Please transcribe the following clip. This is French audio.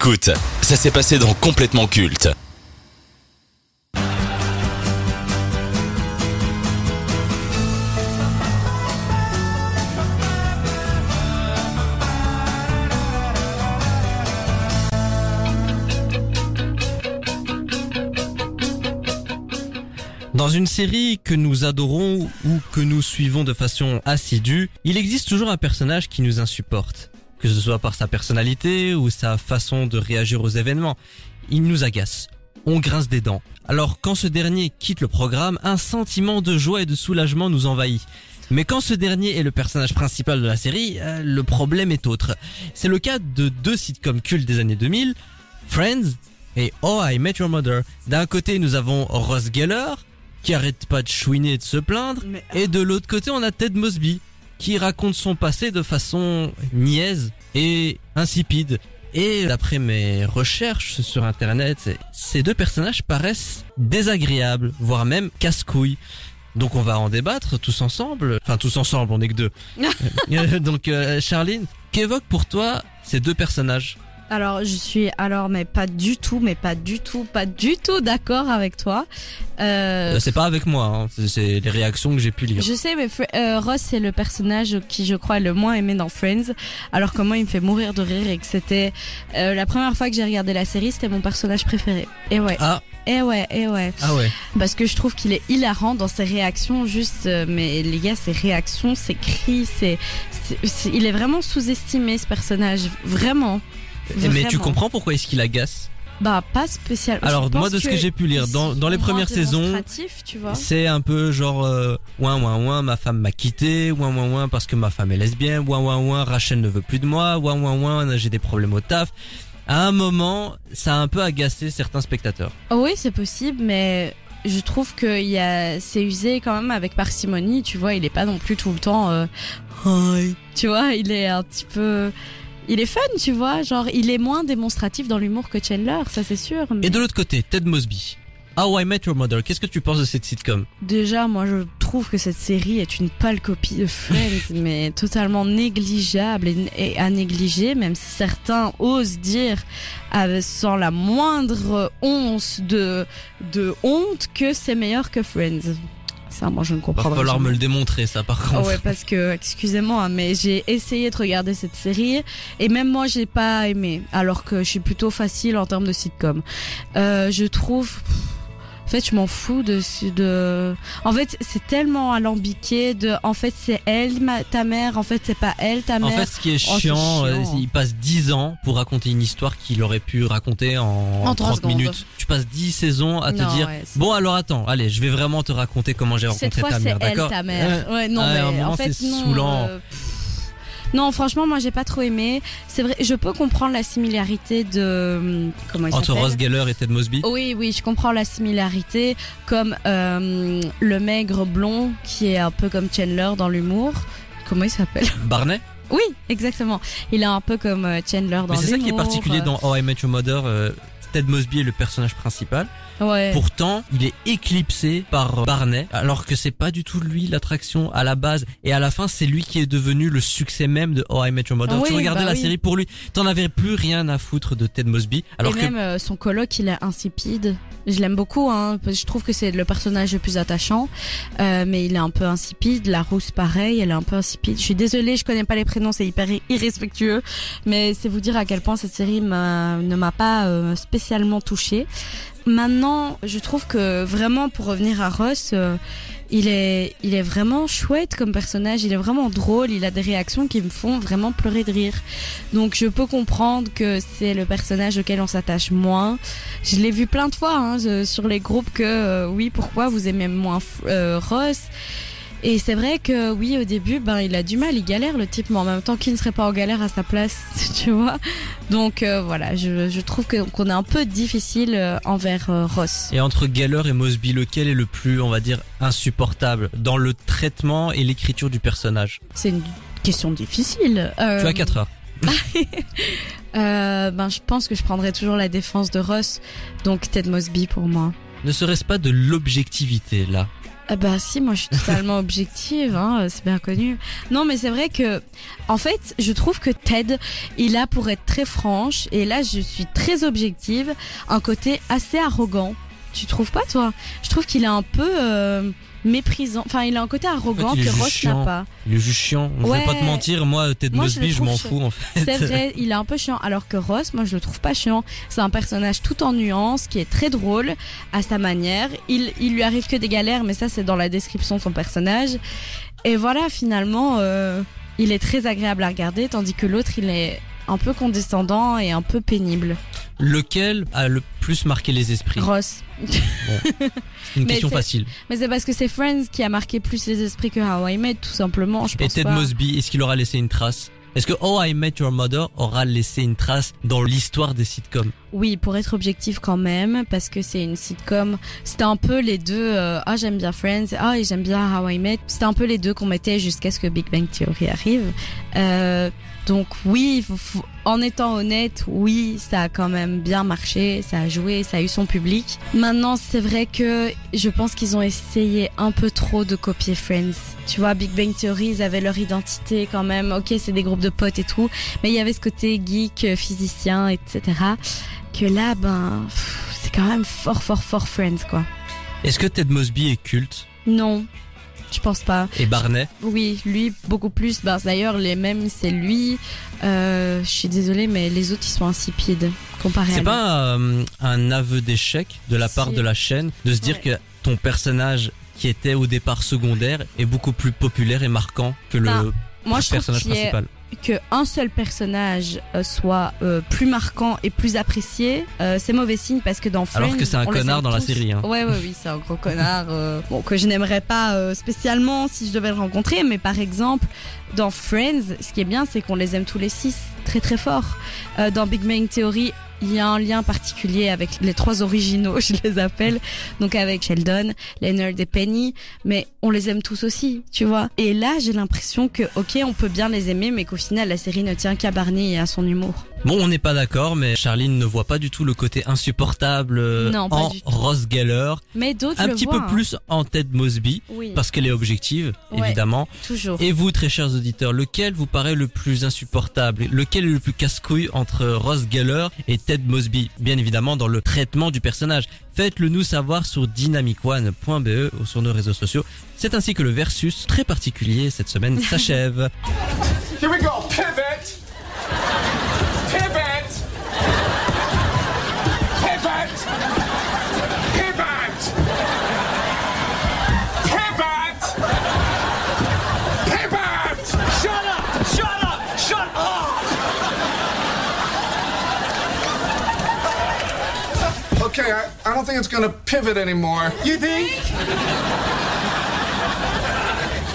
Écoute, ça s'est passé dans Complètement Culte. Dans une série que nous adorons ou que nous suivons de façon assidue, il existe toujours un personnage qui nous insupporte. Que ce soit par sa personnalité ou sa façon de réagir aux événements. Il nous agace. On grince des dents. Alors quand ce dernier quitte le programme, un sentiment de joie et de soulagement nous envahit. Mais quand ce dernier est le personnage principal de la série, euh, le problème est autre. C'est le cas de deux sitcoms cultes des années 2000, Friends et Oh I Met Your Mother. D'un côté, nous avons Ross Geller, qui arrête pas de chouiner et de se plaindre, Mais- et de l'autre côté, on a Ted Mosby, qui raconte son passé de façon niaise et insipide. Et d'après mes recherches sur internet, ces deux personnages paraissent désagréables, voire même casse-couilles. Donc on va en débattre tous ensemble. Enfin tous ensemble, on est que deux. Donc euh, Charline, qu'évoque pour toi ces deux personnages? Alors, je suis alors, mais pas du tout, mais pas du tout, pas du tout d'accord avec toi. Euh, Euh, C'est pas avec moi, hein. c'est- les réactions que j'ai pu lire. je sais, mais euh, Ross c'est le personnage qui je crois est le moins aimé dans Friends. Alors que moi, il me fait mourir de rire et que c'était euh, la première fois que j'ai regardé la série, c'était mon personnage préféré. Et ouais, Ah, et ouais, et ouais. ah ouais. Parce que je trouve qu'il est hilarant dans ses réactions, juste, euh, mais les gars, ses réactions, ses cris, c'est- il est vraiment sous-estimé ce personnage, vraiment. Mais tu comprends pourquoi est-ce qu'il agace Bah, pas spécial. Alors moi de ce que j'ai pu lire dans, dans les premières saisons, c'est un peu genre euh, ouin ouin ouin ma femme m'a quitté, ouin ouin ouin parce que ma femme est lesbienne, ouin ouin ouin Rachel ne veut plus de moi, ouin ouin ouin j'ai des problèmes au taf. À un moment, ça a un peu agacé certains spectateurs. Oh oui, c'est possible, mais je trouve que il y a, c'est usé quand même avec parcimonie, tu vois. Il est pas non plus tout le temps. Euh, Hi. Tu vois, il est un petit peu. Il est fun, tu vois. Genre, il est moins démonstratif dans l'humour que Chandler, ça c'est sûr. mais- Et de l'autre côté, Ted Mosby. How I Met Your Mother, qu'est-ce que tu penses de cette sitcom? Déjà, moi, je trouve que cette série est une pâle copie de Friends, mais totalement négligeable et, et à négliger, même si certains osent dire, avec- sans la moindre once de, de honte, que c'est meilleur que Friends. Ça, moi, je ne Va comprends pas. falloir me le démontrer ça par contre. ouais, parce que, excusez-moi, mais j'ai essayé de regarder cette série et même moi, j'ai pas aimé, alors que je suis plutôt facile en termes de sitcom. Euh, je trouve, en fait, je m'en fous de, de, en fait, c'est tellement alambiqué de, en fait, c'est elle, ma, ta mère, en fait, c'est pas elle, ta En mère. fait, ce qui est Oh, chiant, euh, chiant. il passe 10 ans pour raconter une histoire qu'il aurait pu raconter en, En trois 30 secondes. minutes. Tu passes 10 saisons à te dire ouais, Bon alors attends, allez, je vais vraiment te raconter comment j'ai rencontré Cette fois, ta mère, d'accord ta mère. Ouais, non, à mais en fait, c'est saoulant. euh. Non, franchement, moi, j'ai pas trop aimé. C'est vrai, je peux comprendre la similarité de comment il Entre Ross Geller et Ted Mosby. Oui, oui, je comprends la similarité, comme euh, le maigre blond qui est un peu comme Chandler dans l'humour. Comment il s'appelle? Barney? Oui, exactement. Il est un peu comme euh, Chandler dans Mais c'est ça qui est particulier euh, dans How I Met Your Mother. euh, Ted Mosby est le personnage principal. Ouais. Pourtant, il est éclipsé par Barney, alors que c'est pas du tout lui l'attraction à la base. Et à la fin, c'est lui qui est devenu le succès même de How I Met Your Mother. Oui, tu regardais bah la oui. série pour lui, t'en avais plus rien à foutre de Ted Mosby. Alors Et que même euh, son coloc, il est insipide. Je l'aime beaucoup, hein. Je trouve que c'est le personnage le plus attachant, euh, mais il est un peu insipide. La rousse, pareil, elle est un peu insipide. Je suis désolée, je connais pas les prénoms, c'est hyper irrespectueux, mais c'est vous dire à quel point cette série ne m'a pas euh, spécialement touchée. Maintenant, je trouve que vraiment, pour revenir à Ross, euh, il est, vraiment chouette comme personnage. Il est vraiment drôle. Il a des réactions qui me font vraiment pleurer de rire. Donc, je peux comprendre que c'est le personnage auquel on s'attache moins. Je l'ai vu plein de fois hein, sur les groupes que euh, oui, pourquoi vous aimez moins euh, Ross? Et c'est vrai que oui, au début, ben il a du mal, il galère le type, mais en même temps, qui ne serait pas en galère à sa place, tu vois? Donc euh, voilà, je, je trouve que- qu'on est un peu difficile euh, envers euh, Ross. Et entre Geller et Mosby, lequel est le plus, on va dire, insupportable dans le traitement et l'écriture du personnage? C'est une question difficile. Euh, Tu as 4 heures. euh, ben je pense que je prendrais toujours la défense de Ross, donc Ted Mosby pour moi. Ne serait-ce pas de l'objectivité là? Ah bah si, moi je suis totalement objective, hein, c'est bien connu. Non mais c'est vrai que, en fait, je trouve que Ted, il a pour être très franche, et là je suis très objective, un côté assez arrogant. Tu trouves pas toi? Je trouve qu'il est un peu euh, méprisant, enfin il a un côté arrogant En fait, que Ross n'a pas. Il est juste chiant. Je Ouais. vais pas te mentir, moi Ted je Mosby, je m'en fous en fait. C'est vrai, il est un peu chiant. Alors que Ross, moi je le trouve pas chiant. C'est un personnage tout en nuances, qui est très drôle à sa manière. Il, il lui arrive que des galères, mais ça c'est dans la description de son personnage. Et voilà, finalement, euh, il est très agréable à regarder, tandis que l'autre il est un peu condescendant et un peu pénible. Lequel a le plus marqué les esprits Ross. C'est une question facile. Mais c'est parce que c'est Friends qui a marqué plus les esprits que How I Met, tout simplement. Je Et Ted pas. Mosby, est-ce qu'il aura laissé une trace? Est-ce que Oh I Met Your Mother aura laissé une trace dans l'histoire des sitcoms? Oui, pour être objectif quand même, parce que c'est une sitcom. C'était un peu les deux. euh, ah, j'aime bien Friends. Ah, et j'aime bien How I Met. C'était un peu les deux qu'on mettait jusqu'à ce que Big Bang Theory arrive. Euh, donc oui, faut- faut- en étant honnête, oui, ça a quand même bien marché, ça a joué, ça a eu son public. Maintenant, c'est vrai que je pense qu'ils ont essayé un peu trop de copier Friends. Tu vois, Big Bang Theory, ils avaient leur identité quand même. Ok, c'est des groupes de potes et tout, mais il y avait ce côté geek, euh, physicien, etc. Que là, ben, c'est quand même fort, fort, fort Friends, quoi. Est-ce que Ted Mosby est culte? Non, je pense pas. Et Barney Oui, lui beaucoup plus. D'ailleurs, les mêmes, c'est lui. Euh, je suis désolée, mais les autres, ils sont insipides comparé à C'est pas euh, un aveu d'échec de la part de la chaîne de se dire Ouais. que ton personnage qui était au départ secondaire est beaucoup plus populaire et marquant que le Ben, Moi, je trouve personnage ait- principal? Que un seul personnage euh, soit euh, plus marquant et plus apprécié, euh, c'est mauvais signe parce que dans Friends, Alors que c'est un connard dans la série, hein. Ouais, ouais, oui, c'est un gros connard. euh, bon, que je n'aimerais pas euh, spécialement si je devais le rencontrer, mais par exemple, dans Friends, ce qui est bien, c'est qu'on les aime tous les six très très fort. Euh, dans Big Bang Theory, il y a un lien particulier avec les trois originaux, je les appelle, donc avec Sheldon, Leonard et Penny, mais on les aime tous aussi, tu vois. Et là, j'ai l'impression que, ok, on peut bien les aimer, mais qu'au final, la série ne tient qu'à Barney et à son humour. Bon, on n'est pas d'accord, mais Charline ne voit pas du tout le côté insupportable euh, Non, pas en du tout. Ross Geller, Mais d'autres un le petit voient, peu hein. plus en Ted Mosby, Oui, parce qu'elle est objective, Ouais. évidemment. toujours. Et vous, très chers auditeurs, lequel vous paraît le plus insupportable Lequel est le plus casse-couille entre Ross Geller et Ted Mosby? Bien évidemment, dans le traitement du personnage. Faites-le nous savoir sur dynamicone.be ou sur nos réseaux sociaux. C'est ainsi que le versus très particulier cette semaine s'achève. Here we go. Pivot. Pivot. Think it's gonna pivot anymore. You think?